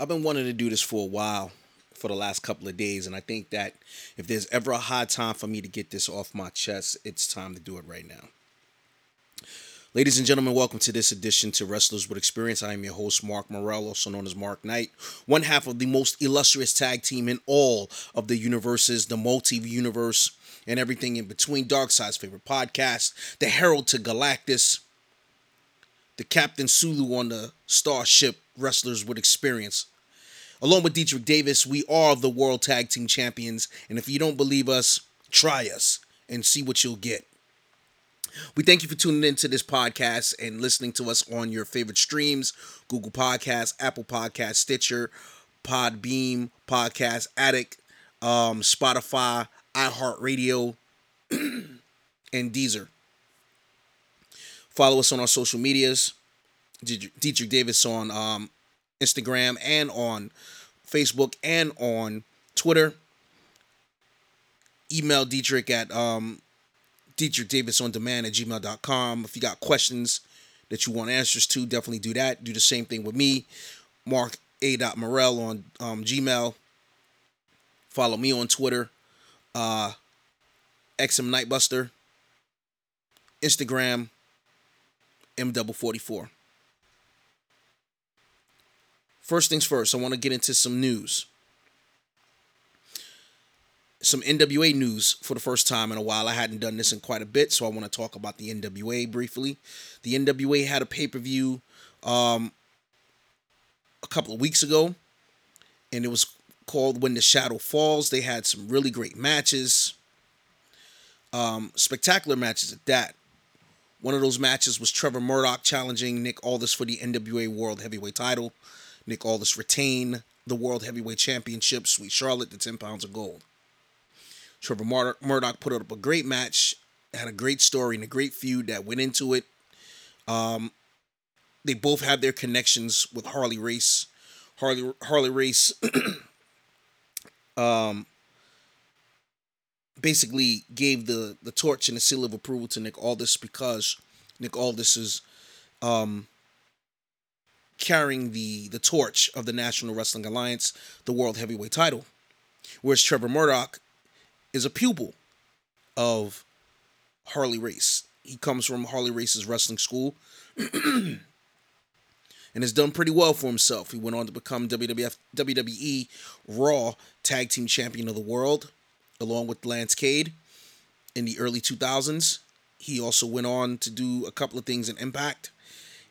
I've been wanting to do this for a while, for the last couple of days, and I think that if there's ever a hard time for me to get this off my chest, it's time to do it right now. Ladies and gentlemen, welcome to this edition to Wrestlers with Experience. I am your host, Mark Morel, also known as Mark Knight, one half of the most illustrious tag team in all of the universes, the multi universe, and everything in between. Dark Side's favorite podcast, the Herald to Galactus, the Captain Sulu on the Starship Wrestlers with Experience. Along with Deitrich Davis, we are the World Tag Team Champions, and if you don't believe us, try us and see what you'll get. We thank you for tuning into this podcast and listening to us on your favorite streams Google Podcasts, Apple Podcasts, Stitcher, Podbean, Podcast Addict, um, Spotify, iHeartRadio, and Deezer. Follow us on our social medias. Deitrich Davis on um, Instagram and on Facebook and on Twitter. Email Deitrich at um, Deitrich Davis on demand at gmail.com. If you got questions that you want answers to, definitely do that. Do the same thing with me. Mark A. Morel on um, Gmail. Follow me on Twitter. Uh, XM Knightbuster. Instagram. M44. First things first, I want to get into some news. Some NWA news for the first time in a while. I hadn't done this in quite a bit, so I want to talk about the NWA briefly. The NWA had a pay per view um, a couple of weeks ago, and it was called When the Shadow Falls. They had some really great matches, um, spectacular matches at that. One of those matches was Trevor Murdoch challenging Nick Aldis for the NWA World Heavyweight title. Nick Aldis retained the World Heavyweight Championship. Sweet Charlotte, the 10 pounds of gold. Trevor Murdoch put up a great match, had a great story and a great feud that went into it. Um, they both had their connections with Harley Race. Harley Harley Race um, basically gave the the torch and the seal of approval to Nick Aldis because Nick Aldis is um, carrying the the torch of the National Wrestling Alliance, the World Heavyweight title. Whereas Trevor Murdoch is a pupil of Harley Race. He comes from Harley Race's wrestling school and has done pretty well for himself. He went on to become WWF WWE Raw Tag Team Champion of the World along with Lance Cade in the early 2000s. He also went on to do a couple of things in Impact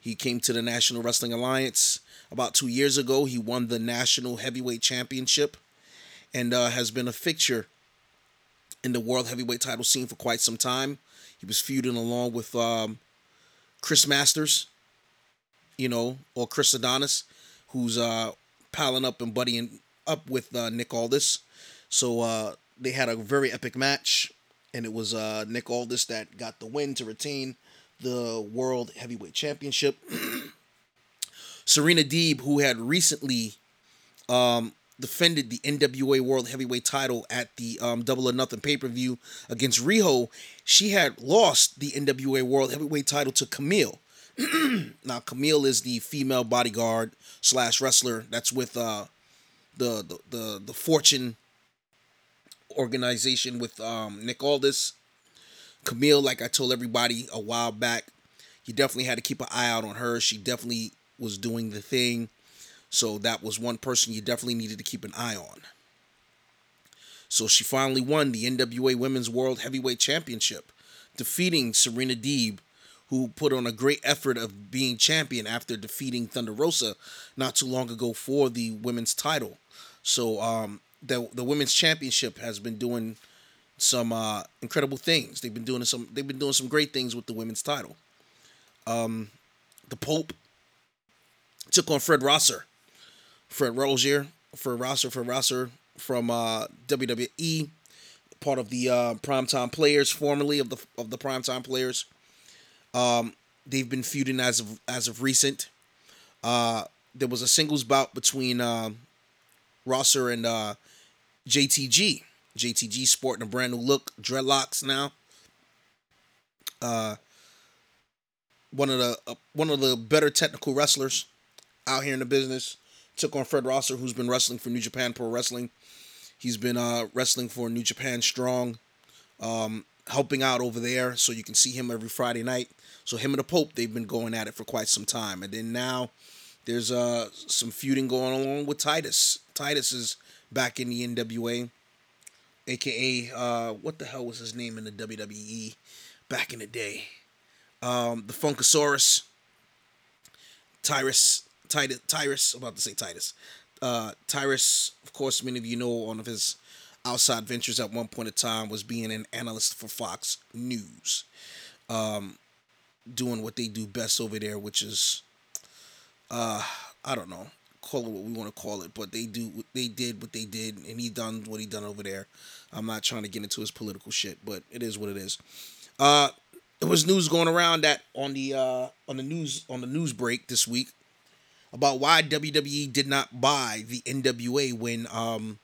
he came to the National Wrestling Alliance about two years ago. He won the National Heavyweight Championship and uh, has been a fixture in the World Heavyweight title scene for quite some time. He was feuding along with um, Chris Masters, you know, or Chris Adonis, who's uh, palling up and buddying up with uh, Nick Aldis. So uh, they had a very epic match, and it was uh, Nick Aldis that got the win to retain the World Heavyweight Championship. Serena Deeb, who had recently um, defended the NWA World Heavyweight title at the um, Double or Nothing pay per view against Riho, she had lost the NWA World Heavyweight title to Kamille. now, Kamille is the female bodyguard slash wrestler that's with uh, the, the the the Fortune organization with um, Nick Aldis Kamille, like I told everybody a while back, you definitely had to keep an eye out on her. She definitely was doing the thing. So that was one person you definitely needed to keep an eye on. So she finally won the NWA Women's World Heavyweight Championship, defeating Serena Deeb, who put on a great effort of being champion after defeating Thunder Rosa not too long ago for the women's title. So um, the the women's championship has been doing some uh, incredible things. They've been doing some. They've been doing some great things with the women's title. Um, the Pope took on Fred Rosser, Fred Rosier, Fred Rosser, Fred Rosser from uh, WWE, part of the uh, Primetime Players, formerly of the of the Primetime Players. Um, they've been feuding as of as of recent. Uh, there was a singles bout between uh, Rosser and uh, JTG JTG sporting a brand new look, dreadlocks now. Uh, one of the uh, one of the better technical wrestlers out here in the business. took on Fred Rosser, who's been wrestling for New Japan Pro Wrestling. He's been uh, wrestling for New Japan Strong, um, helping out over there. So you can see him every Friday night. So him and the Pope, they've been going at it for quite some time. And then now there's uh, some feuding going along with Titus. Titus is back in the NWA, aka uh, what the hell was his name in the WWE back in the day? Um, the Funkasaurus. Tyrus, Titus, Tyrus, about to say Titus. Uh, Tyrus, of course, many of you know one of his outside ventures at one point in time was being an analyst for Fox News, um, doing what they do best over there, which is, uh, I don't know, call it what we want to call it, but they do they did what they did, and he done what he done over there. I'm not trying to get into his political shit, but it is what it is. Uh, there was news going around that on the uh, on the news on the news break this week about why WWE did not buy the NWA when um,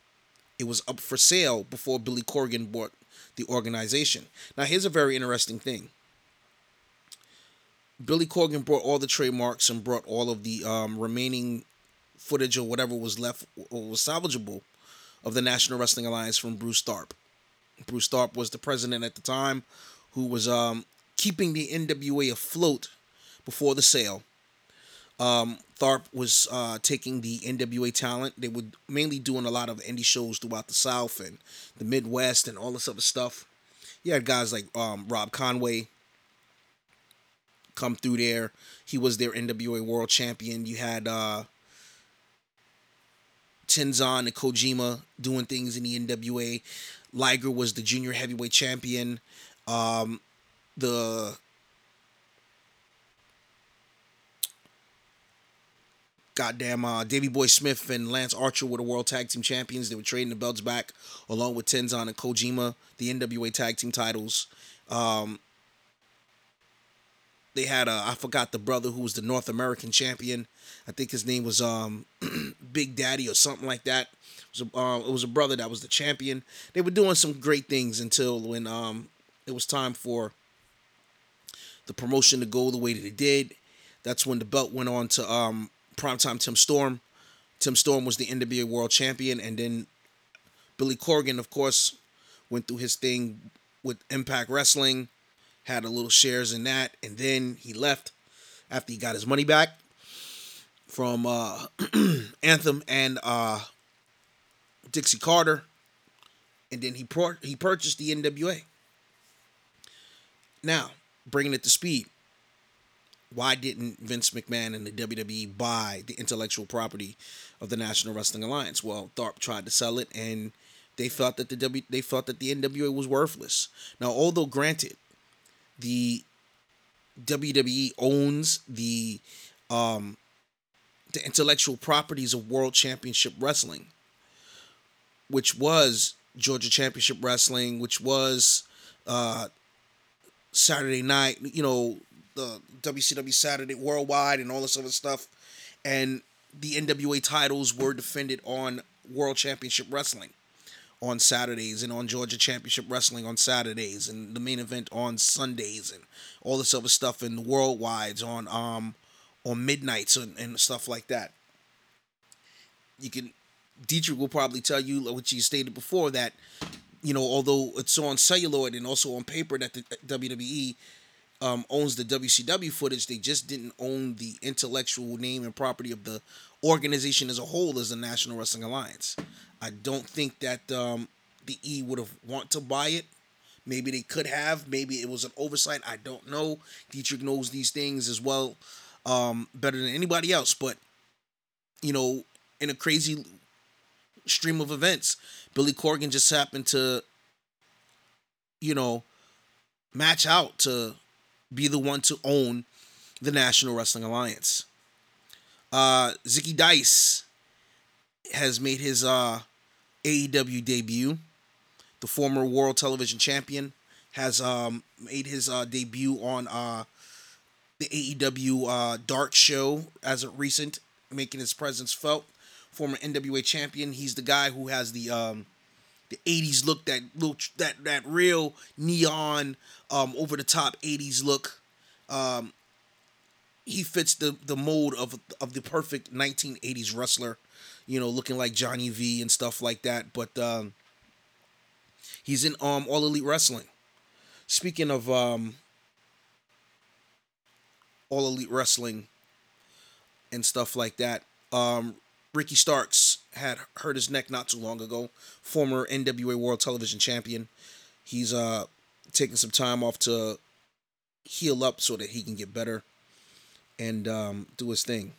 it was up for sale before Billy Corgan bought the organization. Now, here's a very interesting thing. Billy Corgan brought all the trademarks and brought all of the um, remaining footage or whatever was left or was salvageable of the National Wrestling Alliance from Bruce Tharpe. Bruce Tharpe was the president at the time who was um, keeping the NWA afloat before the sale. Um, Tharpe was uh, taking the NWA talent. They were mainly doing a lot of indie shows throughout the South and the Midwest and all this other stuff. You had guys like um, Rob Conway come through there. He was their NWA World Champion. You had uh, Tenzan and Kojima doing things in the NWA. Liger was the junior heavyweight champion. Um, the goddamn uh, Davey Boy Smith and Lance Archer were the World Tag Team Champions. They were trading the belts back along with Tenzan and Kojima, the NWA Tag Team titles. Um, they had a I forgot the brother who was the North American champion. I think his name was um, Big Daddy or something like that. It was, a, uh, it was a brother that was the champion. They were doing some great things until when um, it was time for the promotion to go the way that it did. That's when the belt went on to um, primetime Tim Storm. Tim Storm was the NWA World Champion, and then Billy Corgan, of course, went through his thing with Impact Wrestling, had a little shares in that, and then he left after he got his money back from uh, Anthem and uh, Dixie Carter, and then he he purchased the NWA. Now, bringing it to speed, why didn't Vince McMahon and the WWE buy the intellectual property of the National Wrestling Alliance? Well, Tharpe tried to sell it, and they felt that the W they felt that the NWA was worthless. Now, although granted, the WWE owns the um, the intellectual properties of World Championship Wrestling, which was Georgia Championship Wrestling, which was uh, Saturday Night, you know, the WCW Saturday Worldwide and all this other stuff. And the NWA titles were defended on World Championship Wrestling on Saturdays and on Georgia Championship Wrestling on Saturdays and the main event on Sundays and all this other stuff and worldwides on um on midnights and, and stuff like that. You can Deitrich will probably tell you what you stated before that you know although it's on celluloid and also on paper that the WWE um, owns the WCW footage. They just didn't own the intellectual name and property of the organization as a whole as the National Wrestling Alliance. I don't think that um, the E would have want to buy it. Maybe they could have. Maybe it was an oversight. I don't know. Deitrich knows these things as well, um, better than anybody else. But you know, in a crazy stream of events, Billy Corgan just happened to, you know, match out to be the one to own the National Wrestling Alliance. Uh, Zicky Dice has made his uh, AEW debut. The former World Television Champion has um, made his uh, debut on uh, the AEW uh, Dark Show as of recent, making his presence felt. Former NWA champion. He's the guy who has the um, the 80s look, that look that that real neon um, over the top 80s look. Um, he fits the the mold of of the perfect 1980s wrestler, you know, looking like Johnny V and stuff like that. But um, he's in um All Elite Wrestling. Speaking of um All Elite Wrestling and stuff like that, um Ricky Starks had hurt his neck not too long ago. Former NWA World Television Champion. He's uh taking some time off to heal up so that he can get better and um, do his thing.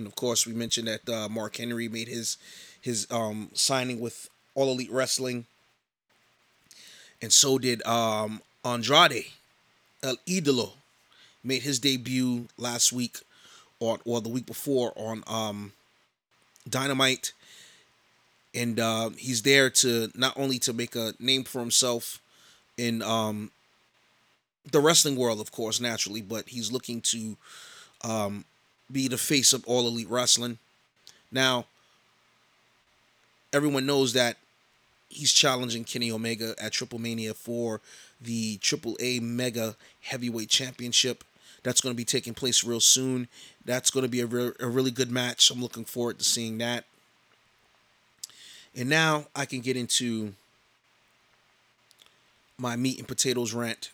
And of course, we mentioned that uh, Mark Henry made his his um, signing with All Elite Wrestling, and so did um, Andrade El Idolo, made his debut last week, or or the week before on um, Dynamite, and uh, he's there to not only to make a name for himself in um, the wrestling world, of course, naturally, but he's looking to um, be the face of all elite wrestling. Now, everyone knows that he's challenging Kenny Omega at Triple Mania for the Triple A Mega Heavyweight Championship. That's going to be taking place real soon. That's going to be a, re- a really good match. I'm looking forward to seeing that. And now I can get into my meat and potatoes rant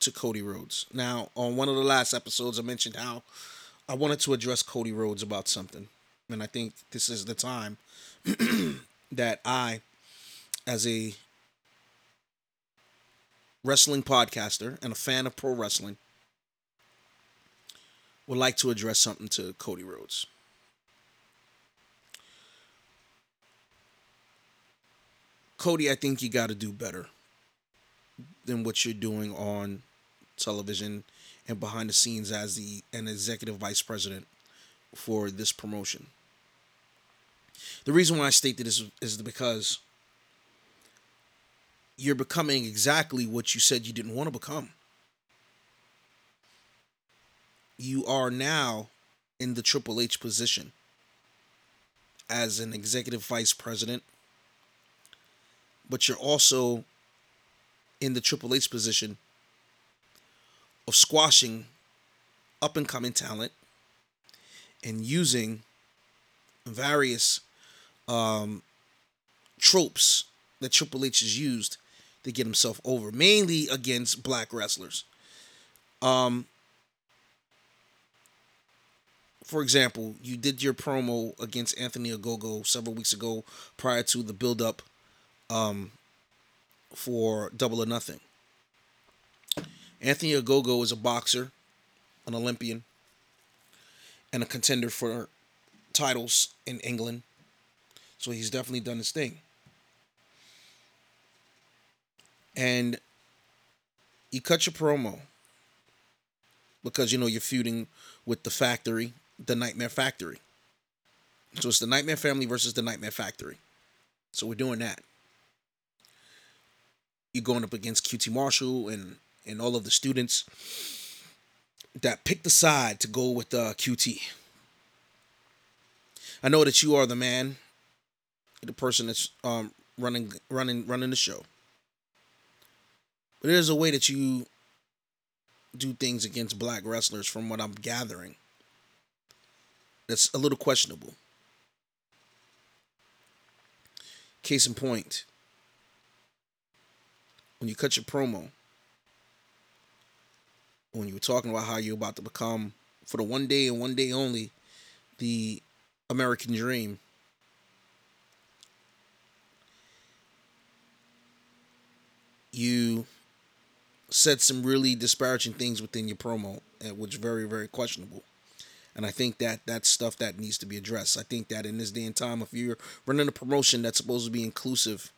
to Cody Rhodes. Now, on one of the last episodes, I mentioned how I wanted to address Cody Rhodes about something. And I think this is the time that I, as a wrestling podcaster and a fan of pro wrestling, would like to address something to Cody Rhodes. Cody, I think you got to do better than what you're doing on television and behind the scenes as the an executive vice president for this promotion. The reason why I state that is is because you're becoming exactly what you said you didn't want to become. You are now in the Triple H position as an executive vice president, but you're also in the Triple H position of squashing up and coming talent and using various um, tropes that Triple H has used to get himself over, mainly against black wrestlers. Um, for example, you did your promo against Anthony Ogogo several weeks ago prior to the build up um, for Double or Nothing. Anthony Ogogo is a boxer, an Olympian, and a contender for titles in England. So he's definitely done his thing. And you cut your promo because you know you're feuding with the factory, the Nightmare Factory. So it's the Nightmare Family versus the Nightmare Factory. So we're doing that. You're going up against QT Marshall and and all of the students that picked the side to go with uh, QT. I know that you are the man, the person that's um, running running running the show. But there's a way that you do things against black wrestlers from what I'm gathering. That's a little questionable. Case in point, when you cut your promo, when you were talking about how you're about to become, for the one day and one day only, the American dream. You said some really disparaging things within your promo, which is very, very questionable. And I think that that's stuff that needs to be addressed. I think that in this day and time, if you're running a promotion that's supposed to be inclusive,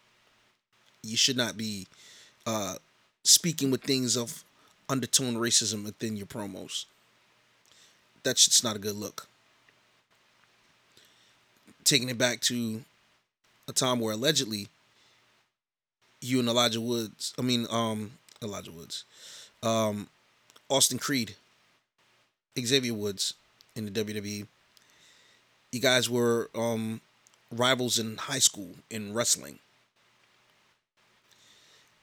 you should not be uh, speaking with things of undertone racism within your promos. That's just not a good look. Taking it back to a time where allegedly you and Elijah Woods, I mean, um, Elijah Woods, um, Austin Creed, Xavier Woods in the WWE, you guys were um, rivals in high school in wrestling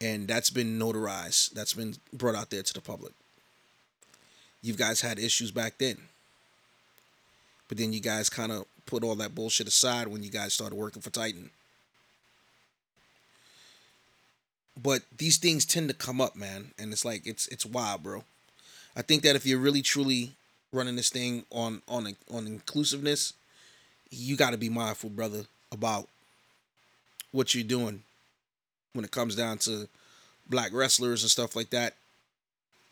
and that's been notarized. That's been brought out there to the public. you guys had issues back then. But then you guys kind of put all that bullshit aside when you guys started working for Titan. But these things tend to come up, man, and it's like it's it's wild, bro. I think that if you're really truly running this thing on on on inclusiveness, you got to be mindful, brother, about what you're doing when it comes down to black wrestlers and stuff like that.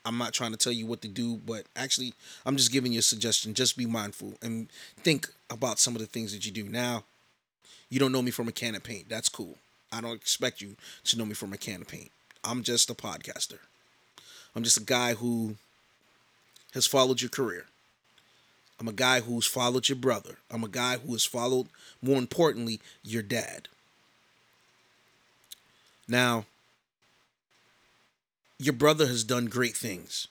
I'm not trying to tell you what to do, but actually, I'm just giving you a suggestion. Just be mindful and think about some of the things that you do. Now, you don't know me from a can of paint. That's cool. I don't expect you to know me from a can of paint. I'm just a podcaster. I'm just a guy who has followed your career. I'm a guy who's followed your brother. I'm a guy who has followed, more importantly, your dad. Now, your brother has done great things.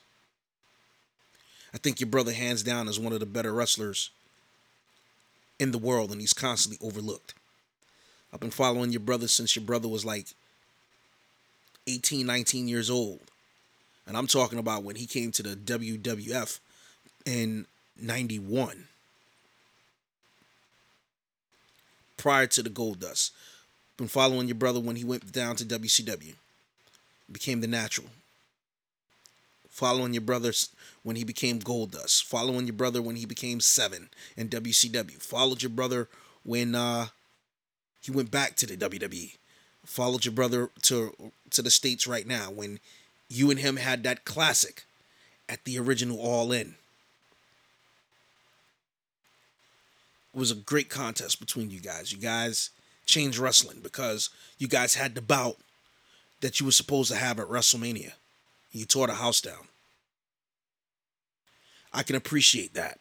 I think your brother, hands down, is one of the better wrestlers in the world, and he's constantly overlooked. I've been following your brother since your brother was like 18, 19 years old. And I'm talking about when he came to the WWF in 91. Prior to the Goldust. Been following your brother when he went down to WCW. Became the natural. Following your brother when he became Goldust. Following your brother when he became Seven in WCW. Followed your brother when uh, he went back to the WWE. Followed your brother to to the states right now when you and him had that classic at the original All In. It was a great contest between you guys. You guys changed wrestling because you guys had the bout that you were supposed to have at WrestleMania. You tore the house down. I can appreciate that.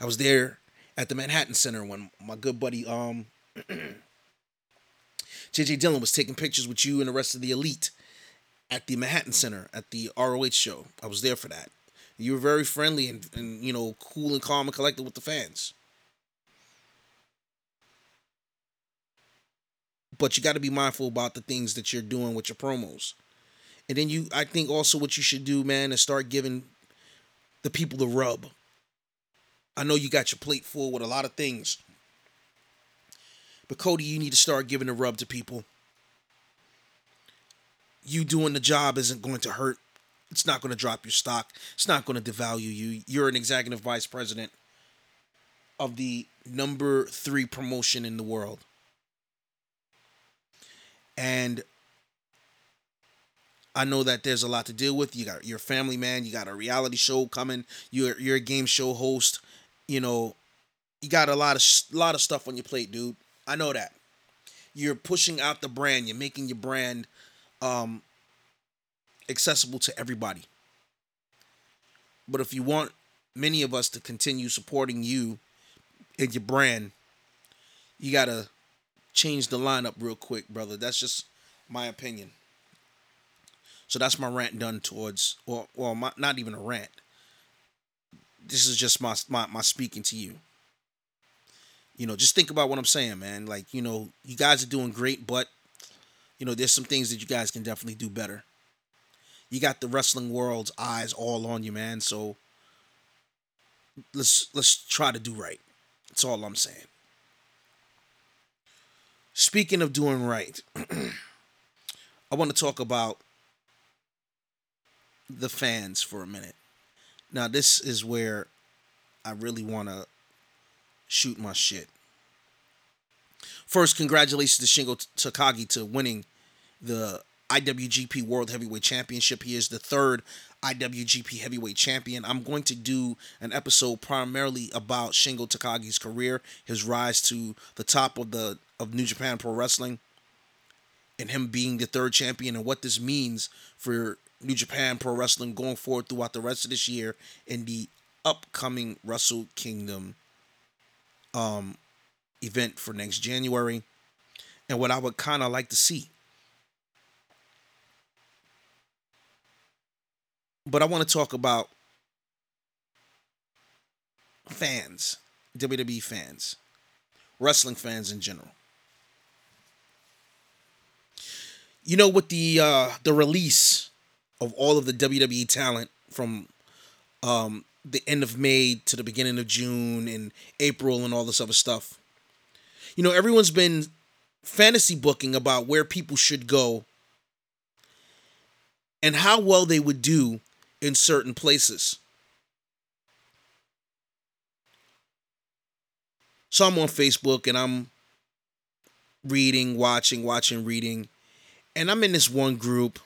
I was there at the Manhattan Center when my good buddy um JJ Dillon was taking pictures with you and the rest of the elite at the Manhattan Center at the ROH show. I was there for that. You were very friendly and, and you know, cool and calm and collected with the fans. But you got to be mindful about the things that you're doing with your promos. And then you I think also what you should do, man, is start giving the people the rub. I know you got your plate full with a lot of things. But Cody, you need to start giving the rub to people. You doing the job isn't going to hurt. It's not going to drop your stock. It's not going to devalue you. You're an executive vice president of the number three promotion in the world. And I know that there's a lot to deal with. You got your family, man. You got a reality show coming. You're you're a game show host. You know, you got a lot of lot of stuff on your plate, dude. I know that. You're pushing out the brand. You're making your brand um, accessible to everybody. But if you want many of us to continue supporting you and your brand, you gotta change the lineup real quick, brother. That's just my opinion. So that's my rant done towards, well, well, my, not even a rant. This is just my, my my speaking to you. You know, just think about what I'm saying, man. Like, you know, you guys are doing great, but you know, there's some things that you guys can definitely do better. You got the wrestling world's eyes all on you, man. So let's let's try to do right. That's all I'm saying. Speaking of doing right, I want to talk about the fans for a minute. Now, this is where I really want to shoot my shit. First, congratulations to Shingo Takagi to winning the IWGP World Heavyweight Championship. He is the third IWGP Heavyweight Champion. I'm going to do an episode primarily about Shingo Takagi's career, his rise to the top of the of New Japan Pro Wrestling, and him being the third champion, and what this means for New Japan Pro Wrestling going forward throughout the rest of this year in the upcoming Wrestle Kingdom um, event for next January, and what I would kind of like to see. But I want to talk about fans, WWE fans, wrestling fans in general. You know, with the uh, the release of all of the WWE talent from um, the end of May to the beginning of June and April and all this other stuff. You know, everyone's been fantasy booking about where people should go and how well they would do in certain places. So I'm on Facebook and I'm reading, watching, watching, reading. And I'm in this one group.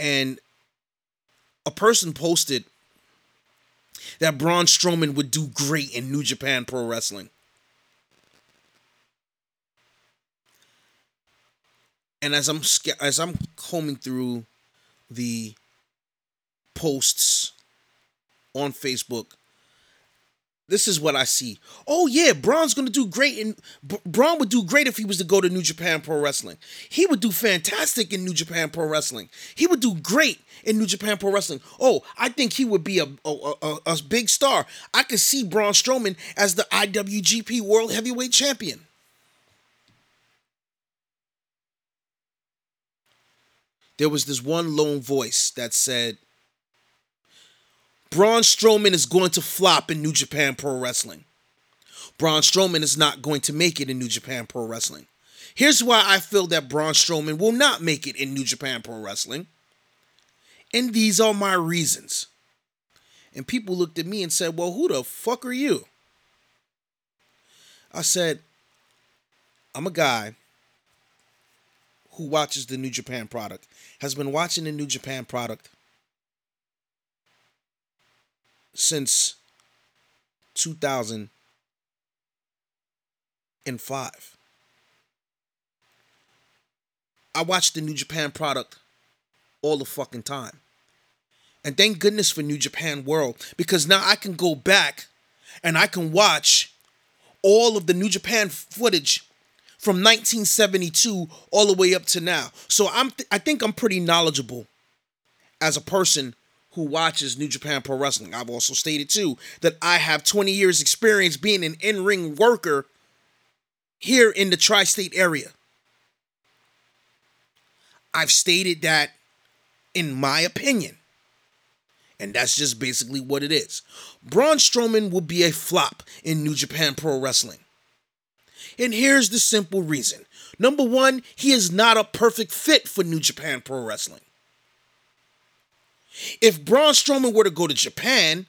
And a person posted that Braun Strowman would do great in New Japan Pro Wrestling. And as I'm as I'm combing through the posts on Facebook, this is what I see. Oh yeah, Braun's gonna do great, and Braun would do great if he was to go to New Japan Pro Wrestling. He would do fantastic in New Japan Pro Wrestling. He would do great in New Japan Pro Wrestling. Oh, I think he would be a a, a, a big star. I could see Braun Strowman as the IWGP World Heavyweight Champion. There was this one lone voice that said, Braun Strowman is going to flop in New Japan Pro Wrestling. Braun Strowman is not going to make it in New Japan Pro Wrestling. Here's why I feel that Braun Strowman will not make it in New Japan Pro Wrestling. And these are my reasons. And people looked at me and said, Well, who the fuck are you? I said, I'm a guy who watches the New Japan product, has been watching the New Japan product since 2005. I watched the New Japan product all the fucking time. And thank goodness for New Japan World because now I can go back and I can watch all of the New Japan footage from 1972 all the way up to now. So I'm th- I think I'm pretty knowledgeable as a person who watches New Japan Pro Wrestling. I've also stated too that I have 20 years experience being an in-ring worker here in the tri-state area. I've stated that in my opinion. And that's just basically what it is. Braun Strowman will be a flop in New Japan Pro Wrestling. And here's the simple reason. Number one, he is not a perfect fit for New Japan Pro Wrestling. If Braun Strowman were to go to Japan,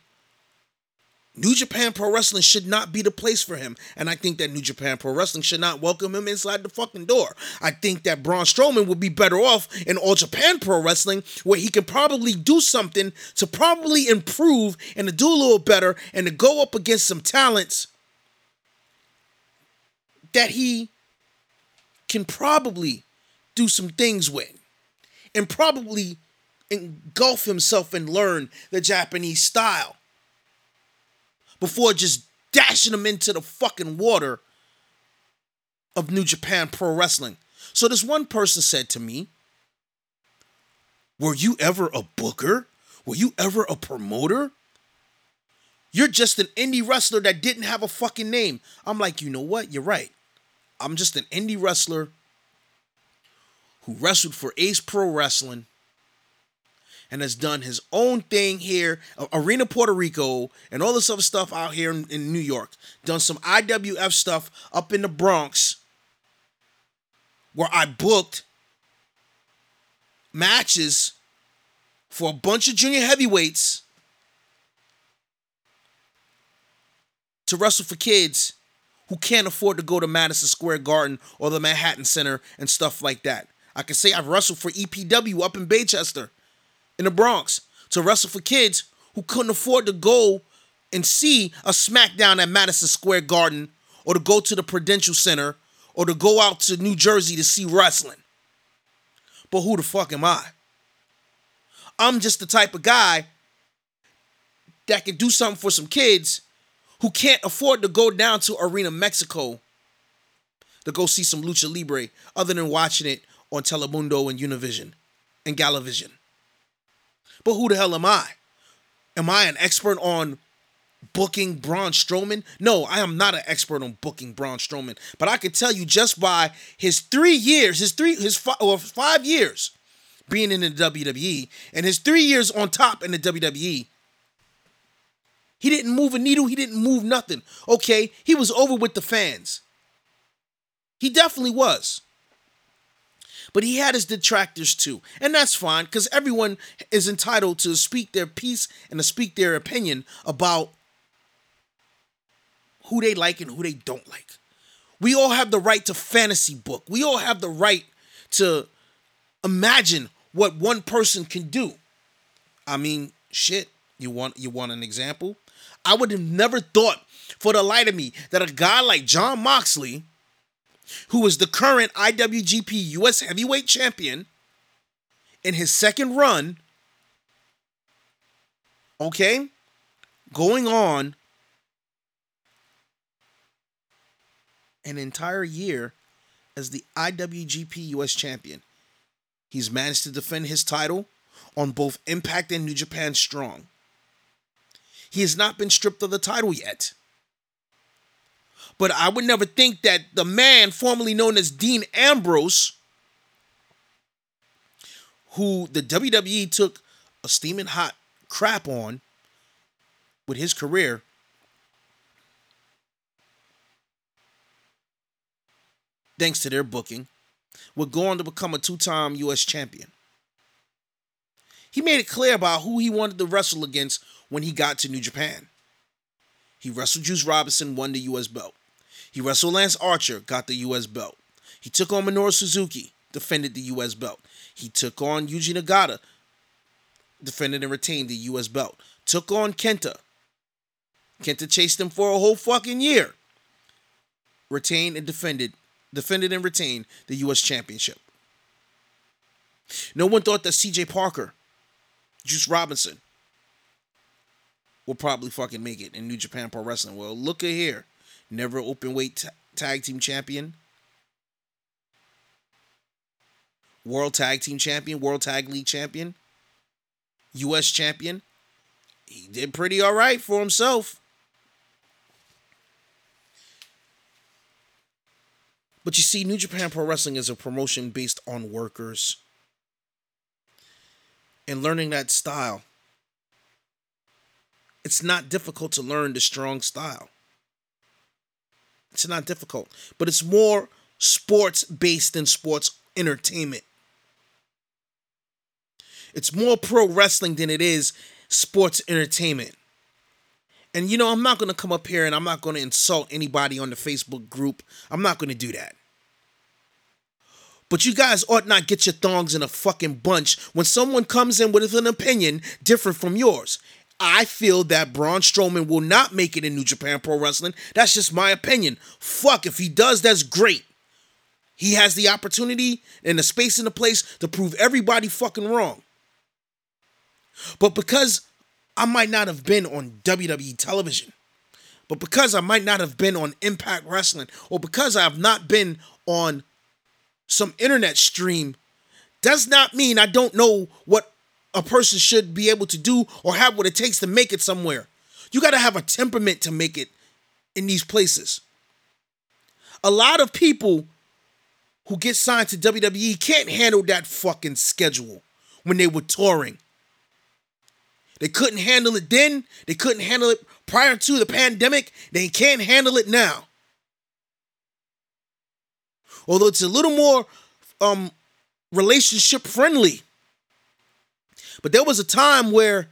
New Japan Pro Wrestling should not be the place for him. And I think that New Japan Pro Wrestling should not welcome him inside the fucking door. I think that Braun Strowman would be better off in All Japan Pro Wrestling, where he can probably do something to probably improve and to do a little better and to go up against some talents that he can probably do some things with and probably engulf himself and learn the Japanese style before just dashing him into the fucking water of New Japan Pro Wrestling. So this one person said to me, Were you ever a booker? Were you ever a promoter? You're just an indie wrestler that didn't have a fucking name. I'm like, you know what? You're right. I'm just an indie wrestler who wrestled for Ace Pro Wrestling and has done his own thing here, uh, Arena Puerto Rico, and all this other stuff out here in, in New York. Done some IWF stuff up in the Bronx where I booked matches for a bunch of junior heavyweights to wrestle for kids who can't afford to go to Madison Square Garden or the Manhattan Center and stuff like that. I can say I've wrestled for EPW up in Baychester in the Bronx to wrestle for kids who couldn't afford to go and see a SmackDown at Madison Square Garden or to go to the Prudential Center or to go out to New Jersey to see wrestling. But who the fuck am I? I'm just the type of guy that can do something for some kids who can't afford to go down to Arena Mexico to go see some Lucha Libre other than watching it on Telemundo and Univision and Galavision. But who the hell am I? Am I an expert on booking Braun Strowman? No, I am not an expert on booking Braun Strowman. But I can tell you just by his three years, his three, his five, or five years being in the WWE and his three years on top in the WWE, he didn't move a needle. He didn't move nothing. Okay, he was over with the fans. He definitely was. But he had his detractors too. And that's fine because everyone is entitled to speak their piece and to speak their opinion about who they like and who they don't like. We all have the right to fantasy book. We all have the right to imagine what one person can do. I mean, shit. You want you want an example? I would have never thought for the light of me that a guy like Jon Moxley, who is the current IWGP US Heavyweight Champion, in his second run, okay, going on an entire year as the IWGP US Champion. He's managed to defend his title on both Impact and New Japan Strong. He has not been stripped of the title yet. But I would never think that the man formerly known as Dean Ambrose, who the WWE took a steaming hot crap on with his career, thanks to their booking, would go on to become a two time U.S. champion. He made it clear about who he wanted to wrestle against when he got to New Japan. He wrestled Juice Robinson, won the U.S. belt. He wrestled Lance Archer, got the U.S. belt. He took on Minoru Suzuki, defended the U.S. belt. He took on Yuji Nagata, defended and retained the U.S. belt. Took on Kenta. Kenta chased him for a whole fucking year. Retained and defended, defended and retained the U.S. championship. No one thought that C.J. Parker, Juice Robinson, will probably fucking make it in New Japan Pro Wrestling. Well, look at here. Never open weight t- tag team champion. World Tag Team Champion, World Tag League Champion, US Champion. He did pretty all right for himself. But you see, New Japan Pro Wrestling is a promotion based on workers. And learning that style it's not difficult to learn the strong style. It's not difficult, but it's more sports based than sports entertainment. It's more pro wrestling than it is sports entertainment. And you know, I'm not going to come up here and I'm not going to insult anybody on the Facebook group. I'm not going to do that. But you guys ought not get your thongs in a fucking bunch when someone comes in with an opinion different from yours. I feel that Braun Strowman will not make it in New Japan Pro Wrestling. That's just my opinion. Fuck, if he does, that's great. He has the opportunity and the space and the place to prove everybody fucking wrong. But because I might not have been on WWE television, but because I might not have been on Impact Wrestling, or because I have not been on some internet stream, does not mean I don't know what a person should be able to do or have what it takes to make it somewhere. You got to have a temperament to make it in these places. A lot of people who get signed to WWE can't handle that fucking schedule when they were touring. They couldn't handle it then, they couldn't handle it prior to the pandemic, they can't handle it now. Although it's a little more um relationship friendly but there was a time where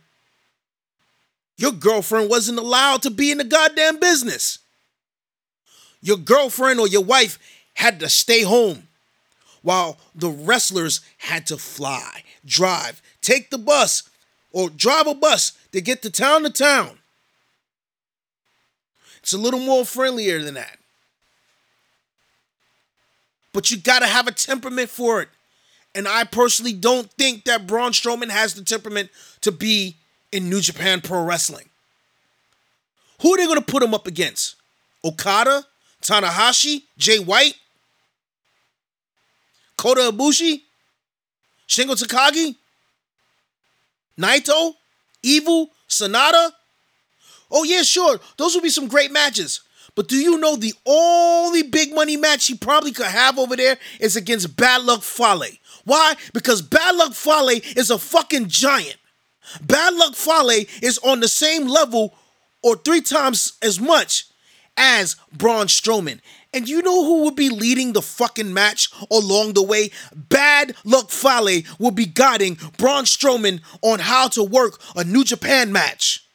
your girlfriend wasn't allowed to be in the goddamn business. Your girlfriend or your wife had to stay home while the wrestlers had to fly, drive, take the bus, or drive a bus to get to town to town. It's a little more friendlier than that. But you gotta have a temperament for it. And I personally don't think that Braun Strowman has the temperament to be in New Japan Pro Wrestling. Who are they going to put him up against? Okada? Tanahashi? Jay White? Kota Ibushi? Shingo Takagi? Naito? Evil? Sanada. Oh, yeah, sure. Those would be some great matches. But do you know the only big money match he probably could have over there is against Bad Luck Fale? Why? Because Bad Luck Fale is a fucking giant. Bad Luck Fale is on the same level or three times as much as Braun Strowman. And you know who would be leading the fucking match along the way? Bad Luck Fale will be guiding Braun Strowman on how to work a New Japan match.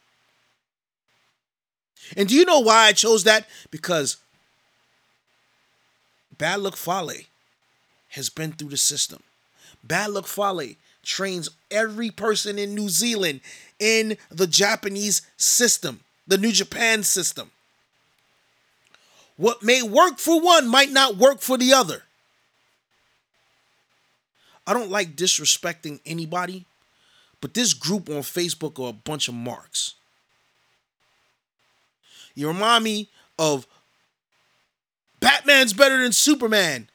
And do you know why I chose that? Because Bad Luck Fale has been through the system. Bad Luck Fale trains every person in New Zealand in the Japanese system, the New Japan system. What may work for one might not work for the other. I don't like disrespecting anybody, but this group on Facebook are a bunch of marks. You remind me of Batman's better than Superman.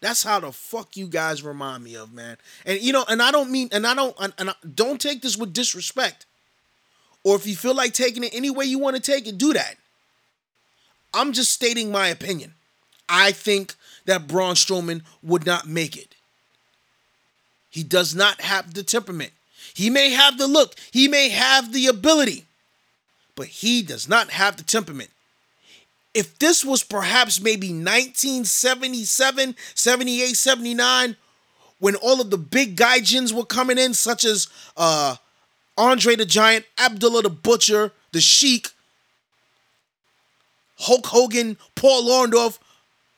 That's how the fuck you guys remind me of, man. And you know, and I don't mean, and I don't, and, and I, don't take this with disrespect. Or if you feel like taking it any way you want to take it, do that. I'm just stating my opinion. I think that Braun Strowman would not make it. He does not have the temperament. He may have the look, he may have the ability, but he does not have the temperament. If this was perhaps maybe 1977, 78, 79, when all of the big gaijins were coming in, such as uh, Andre the Giant, Abdullah the Butcher, the Sheik, Hulk Hogan, Paul Orndorff,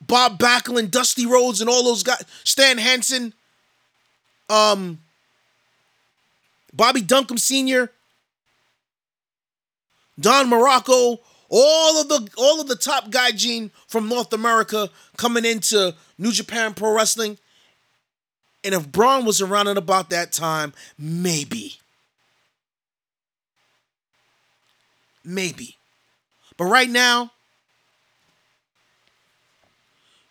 Bob Backlund, Dusty Rhodes, and all those guys, Stan Hansen, um, Bobby Duncum Sr., Don Muraco, all of the all of the top gaijin from North America coming into New Japan Pro Wrestling. And if Braun was around at about that time, maybe. Maybe. But right now,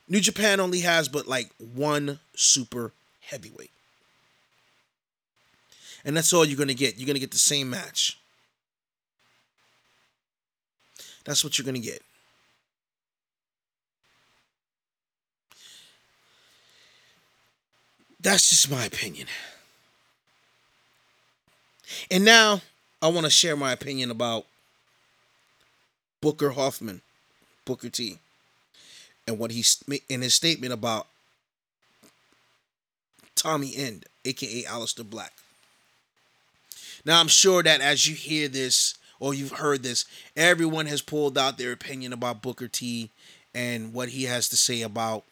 New Japan only has but like one super heavyweight. And that's all you're going to get. You're going to get the same match. That's what you're going to get. That's just my opinion. And now I want to share my opinion about Booker Huffman, Booker T and what he's in his statement about Tommy End, aka Aleister Black. Now I'm sure that as you hear this or you've heard this, everyone has pulled out their opinion about Booker T and what he has to say about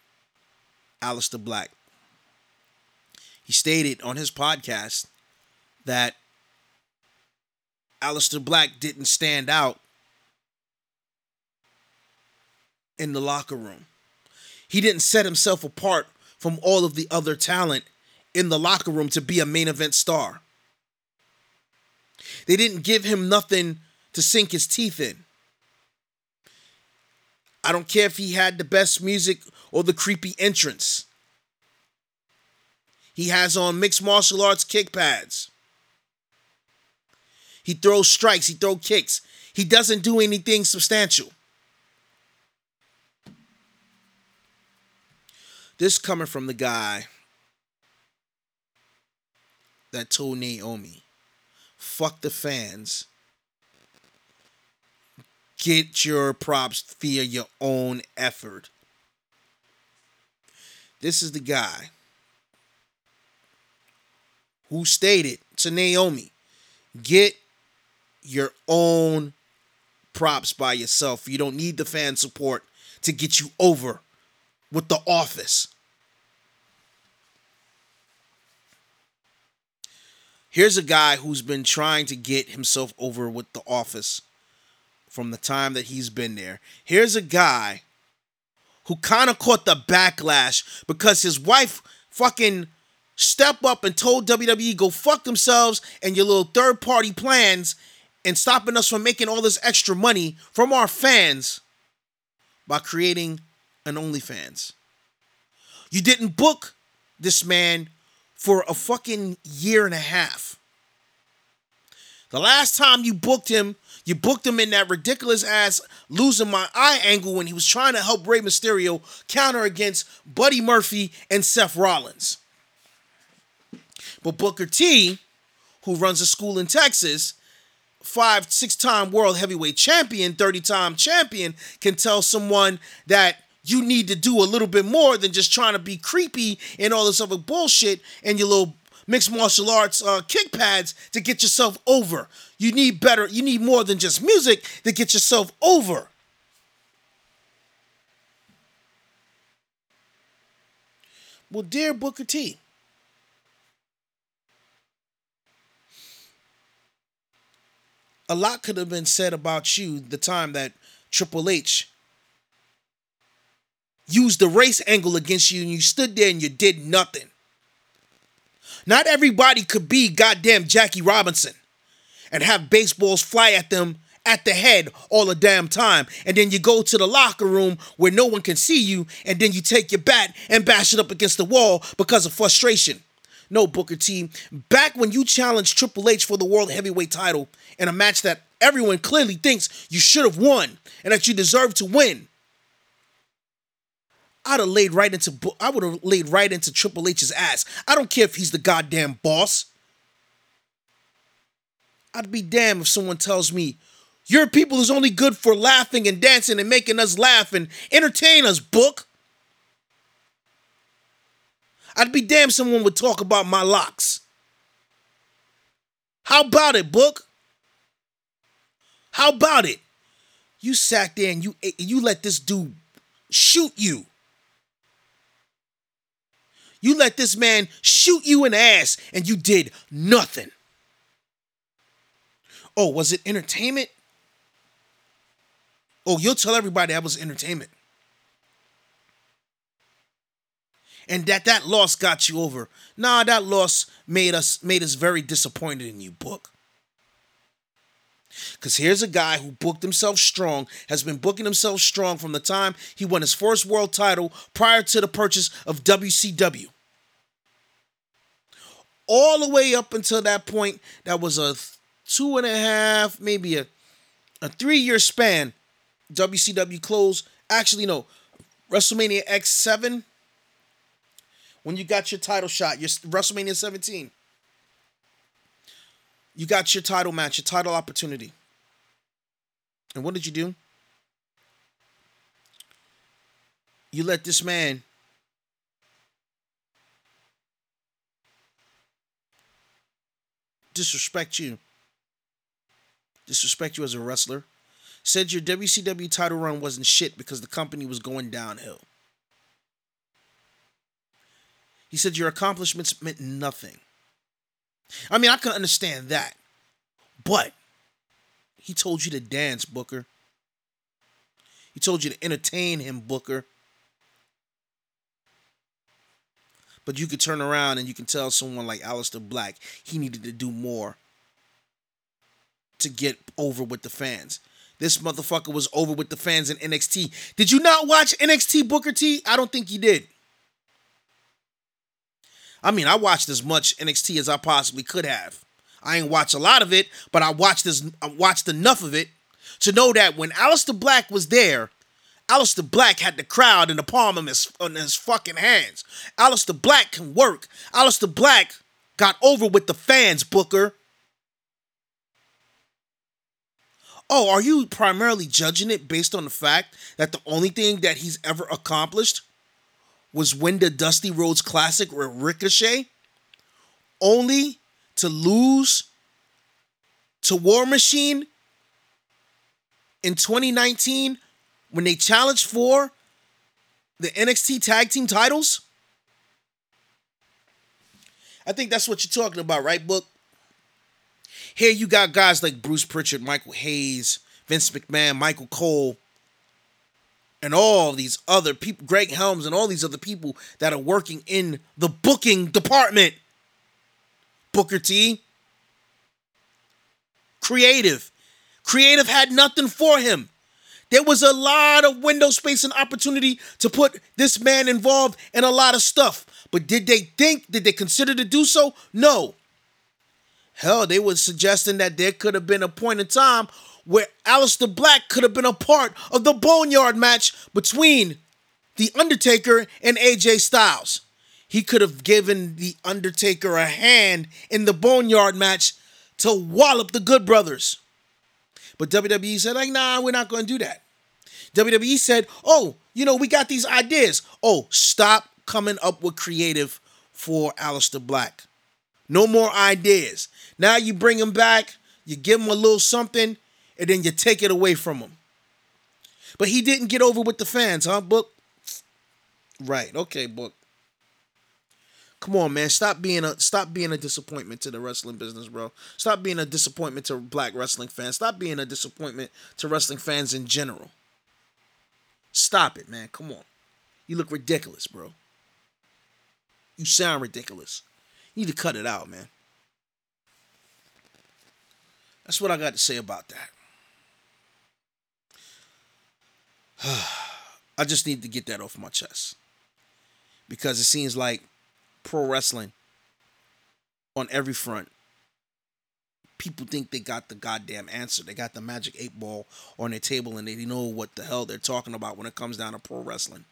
Aleister Black. He stated on his podcast that Aleister Black didn't stand out in the locker room. He didn't set himself apart from all of the other talent in the locker room to be a main event star. They didn't give him nothing to sink his teeth in. I don't care if he had the best music or the creepy entrance. He has on mixed martial arts kick pads. He throws strikes, he throws kicks. He doesn't do anything substantial. This coming from the guy that told Naomi, fuck the fans. Get your props via your own effort. This is the guy who stated to Naomi, get your own props by yourself. You don't need the fan support to get you over with The Office. Here's a guy who's been trying to get himself over with The Office from the time that he's been there. Here's a guy who kind of caught the backlash because his wife fucking stepped up and told WWE go fuck themselves and your little third party plans and stopping us from making all this extra money from our fans by creating and OnlyFans. You didn't book this man for a fucking year and a half. The last time you booked him, you booked him in that ridiculous ass losing my eye angle when he was trying to help Rey Mysterio counter against Buddy Murphy and Seth Rollins. But Booker T, who runs a school in Texas, five, six time world heavyweight champion, 30 time champion, can tell someone that you need to do a little bit more than just trying to be creepy and all this other bullshit and your little mixed martial arts uh, kick pads to get yourself over. You need better, you need more than just music to get yourself over. Well, dear Booker T, a lot could have been said about you the time that Triple H used the race angle against you and you stood there and you did nothing. Not everybody could be goddamn Jackie Robinson and have baseballs fly at them at the head all the damn time. And then you go to the locker room where no one can see you, and then you take your bat and bash it up against the wall because of frustration. No, Booker T. Back when you challenged Triple H for the World Heavyweight title in a match that everyone clearly thinks you should have won and that you deserve to win. I'd have laid right into I would have laid right into Triple H's ass. I don't care if he's the goddamn boss. I'd be damned if someone tells me your people is only good for laughing and dancing and making us laugh and entertain us, book. I'd be damned someone would talk about my locks. How about it, book? How about it? You sat there and you you let this dude shoot you. You let this man shoot you in the ass and you did nothing. Oh, was it entertainment? Oh, you'll tell everybody that was entertainment. And that that loss got you over. Nah, that loss made us made us very disappointed in you, book. Because here's a guy who booked himself strong, has been booking himself strong from the time he won his first world title prior to the purchase of WCW. All the way up until that point, that was a two and a half, maybe a, a three year span. WCW closed. Actually, no, WrestleMania X7, when you got your title shot, your WrestleMania 17 you got your title match, your title opportunity. And what did you do? You let this man disrespect you. Disrespect you as a wrestler. Said your WCW title run wasn't shit because the company was going downhill. He said your accomplishments meant nothing. I mean, I can understand that. But he told you to dance, Booker. He told you to entertain him, Booker. But you could turn around and you can tell someone like Aleister Black he needed to do more to get over with the fans. This motherfucker was over with the fans in NXT. Did you not watch NXT Booker T? I don't think you did. I mean, I watched as much NXT as I possibly could have. I ain't watched a lot of it, but I watched this I watched enough of it to know that when Aleister Black was there, Aleister Black had the crowd in the palm of his, in his fucking hands. Aleister Black can work. Aleister Black got over with the fans, Booker. Oh, are you primarily judging it based on the fact that the only thing that he's ever accomplished was win the Dusty Rhodes Classic with Ricochet, only to lose to War Machine in 2019 when they challenged for the NXT tag team titles? I think that's what you're talking about, right, Book? Here you got guys like Bruce Pritchard, Michael Hayes, Vince McMahon, Michael Cole, and all these other people, Greg Helms, and all these other people that are working in the booking department. Booker T. Creative. Creative had nothing for him. There was a lot of window space and opportunity to put this man involved in a lot of stuff. But did they think, did they consider to do so? No. Hell, they were suggesting that there could have been a point in time where Aleister Black could have been a part of the Boneyard match between The Undertaker and AJ Styles. He could have given The Undertaker a hand in the Boneyard match to wallop the Good Brothers. But WWE said, like, nah, we're not going to do that. WWE said, oh, you know, we got these ideas. Oh, stop coming up with creative for Aleister Black. No more ideas. Now you bring him back, you give him a little something, and then you take it away from him. But he didn't get over with the fans, huh, Book? Right. Okay, Book. Come on, man. Stop being a stop being a disappointment to the wrestling business, bro. Stop being a disappointment to black wrestling fans. Stop being a disappointment to wrestling fans in general. Stop it, man. Come on. You look ridiculous, bro. You sound ridiculous. You need to cut it out, man. That's what I got to say about that. I just need to get that off my chest. Because it seems like pro wrestling on every front, people think they got the goddamn answer. They got the magic eight ball on their table and they know what the hell they're talking about when it comes down to pro wrestling.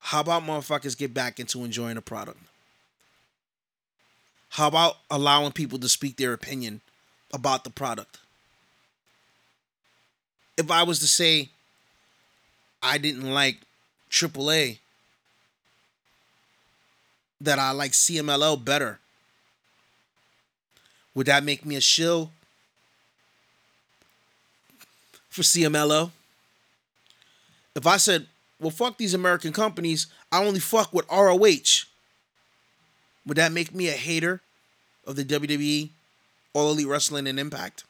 How about motherfuckers get back into enjoying the product? How about allowing people to speak their opinion about the product? If I was to say I didn't like AAA, that I like CMLL better, would that make me a shill for CMLL? If I said, well, fuck these American companies, I only fuck with ROH. Would that make me a hater of the WWE, All Elite Wrestling, and Impact?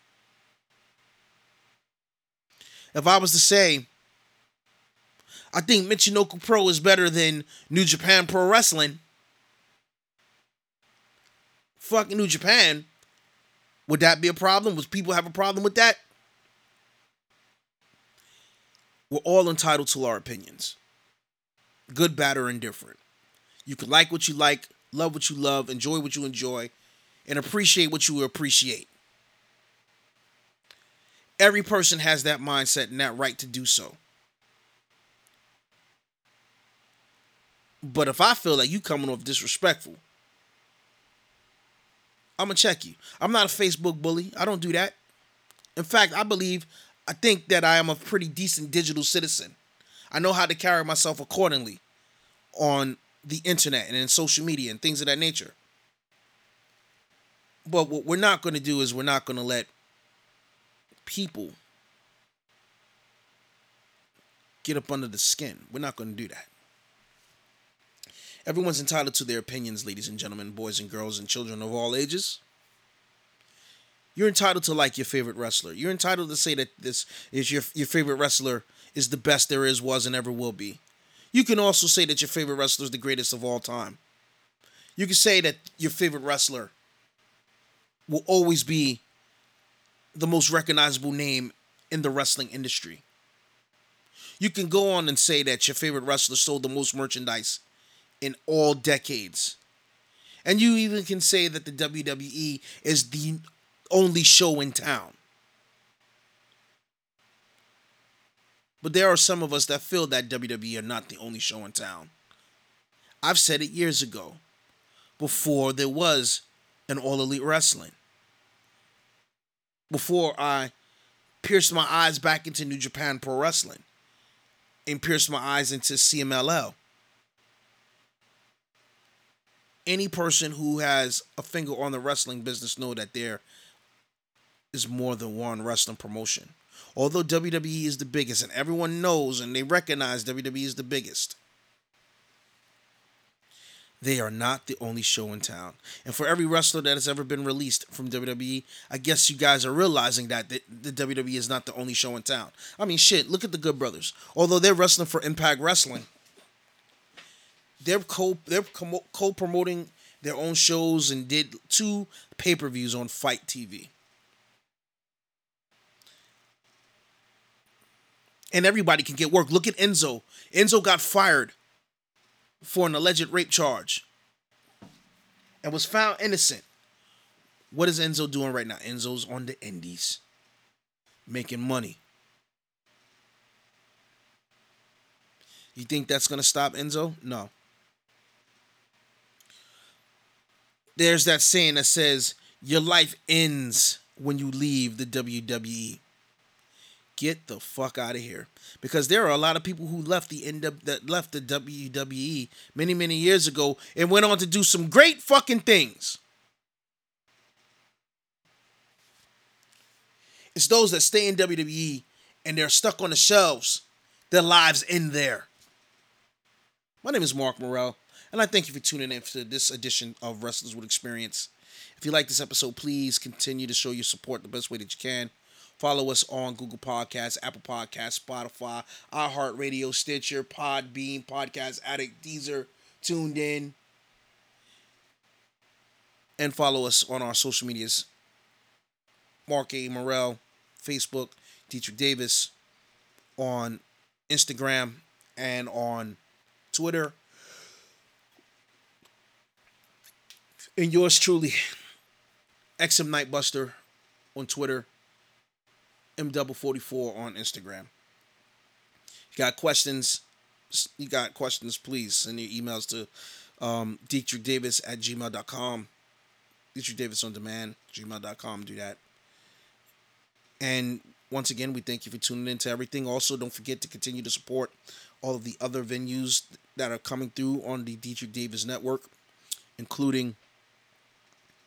If I was to say, I think Michinoku Pro is better than New Japan Pro Wrestling, fucking New Japan, would that be a problem? Would people have a problem with that? We're all entitled to our opinions good, bad, or indifferent. You can like what you like, love what you love, enjoy what you enjoy, and appreciate what you appreciate. Every person has that mindset and that right to do so. But if I feel like you coming off disrespectful, I'm gonna check you. I'm not a Facebook bully. I don't do that. In fact, I believe, I think that I am a pretty decent digital citizen. I know how to carry myself accordingly on the internet and in social media and things of that nature. But what we're not going to do is we're not going to let people get up under the skin. We're not going to do that. Everyone's entitled to their opinions, ladies and gentlemen, boys and girls, and children of all ages. You're entitled to like your favorite wrestler. You're entitled to say that this is your your favorite wrestler is the best there is, was, and ever will be. You can also say that your favorite wrestler is the greatest of all time. You can say that your favorite wrestler will always be the most recognizable name in the wrestling industry. You can go on and say that your favorite wrestler sold the most merchandise in all decades. And you even can say that the WWE is the only show in town. But there are some of us that feel that WWE are not the only show in town. I've said it years ago, before there was an All Elite Wrestling. Before I pierced my eyes back into New Japan Pro Wrestling and pierced my eyes into CMLL. Any person who has a finger on the wrestling business know that there is more than one wrestling promotion although WWE is the biggest and everyone knows and they recognize WWE is the biggest, they are not the only show in town. And for every wrestler that has ever been released from WWE, I guess you guys are realizing that the, the WWE is not the only show in town. I mean, shit, look at the Good Brothers. Although they're wrestling for Impact Wrestling, they're co they're co promoting their own shows and did two pay per views on FITE TV. and everybody can get work. Look at Enzo. Enzo got fired for an alleged rape charge. and was found innocent. What is Enzo doing right now? Enzo's on the Indies, making money. You think that's gonna stop Enzo? No. There's that saying that says your life ends when you leave the WWE. Get the fuck out of here. Because there are a lot of people who left the end that left the WWE many, many years ago and went on to do some great fucking things. It's those that stay in WWE and they're stuck on the shelves. Their lives end there. My name is Mark Morel, and I thank you for tuning in to this edition of Wrestlers with Experience. If you like this episode, please continue to show your support the best way that you can. Follow us on Google Podcasts, Apple Podcasts, Spotify, iHeartRadio, Stitcher, Podbean, Podcast Addict, Deezer, TuneIn. And follow us on our social medias Mark A. Morel, Facebook, Deitrich Davis on Instagram and on Twitter. And yours truly, XM Knightbuster on Twitter, M44 on Instagram. You got questions? You got questions? Please send your emails to um, Deitrich Davis at gmail.com. Deitrich Davis on demand, gmail.com. Do that. And once again, we thank you for tuning in to everything. Also, don't forget to continue to support all of the other venues that are coming through on the Deitrich Davis Network, including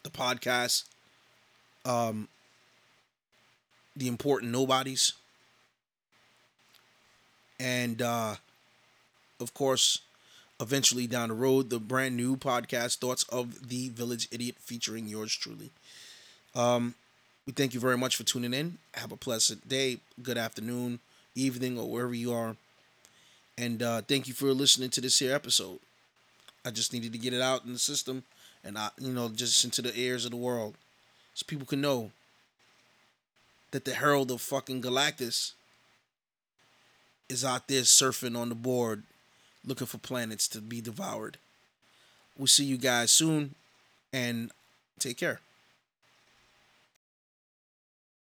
the podcast, um, the important nobodies, and uh, of course, eventually down the road, the brand new podcast, Thoughts of the Village Idiot, featuring yours truly. Um, we thank you very much for tuning in. Have a pleasant day, good afternoon, evening, or wherever you are. And uh, thank you for listening to this here episode. I just needed to get it out in the system and I, you know, just into the ears of the world, so people can know that the Herald of fucking Galactus is out there surfing on the board, looking for planets to be devoured. We'll see you guys soon, and take care.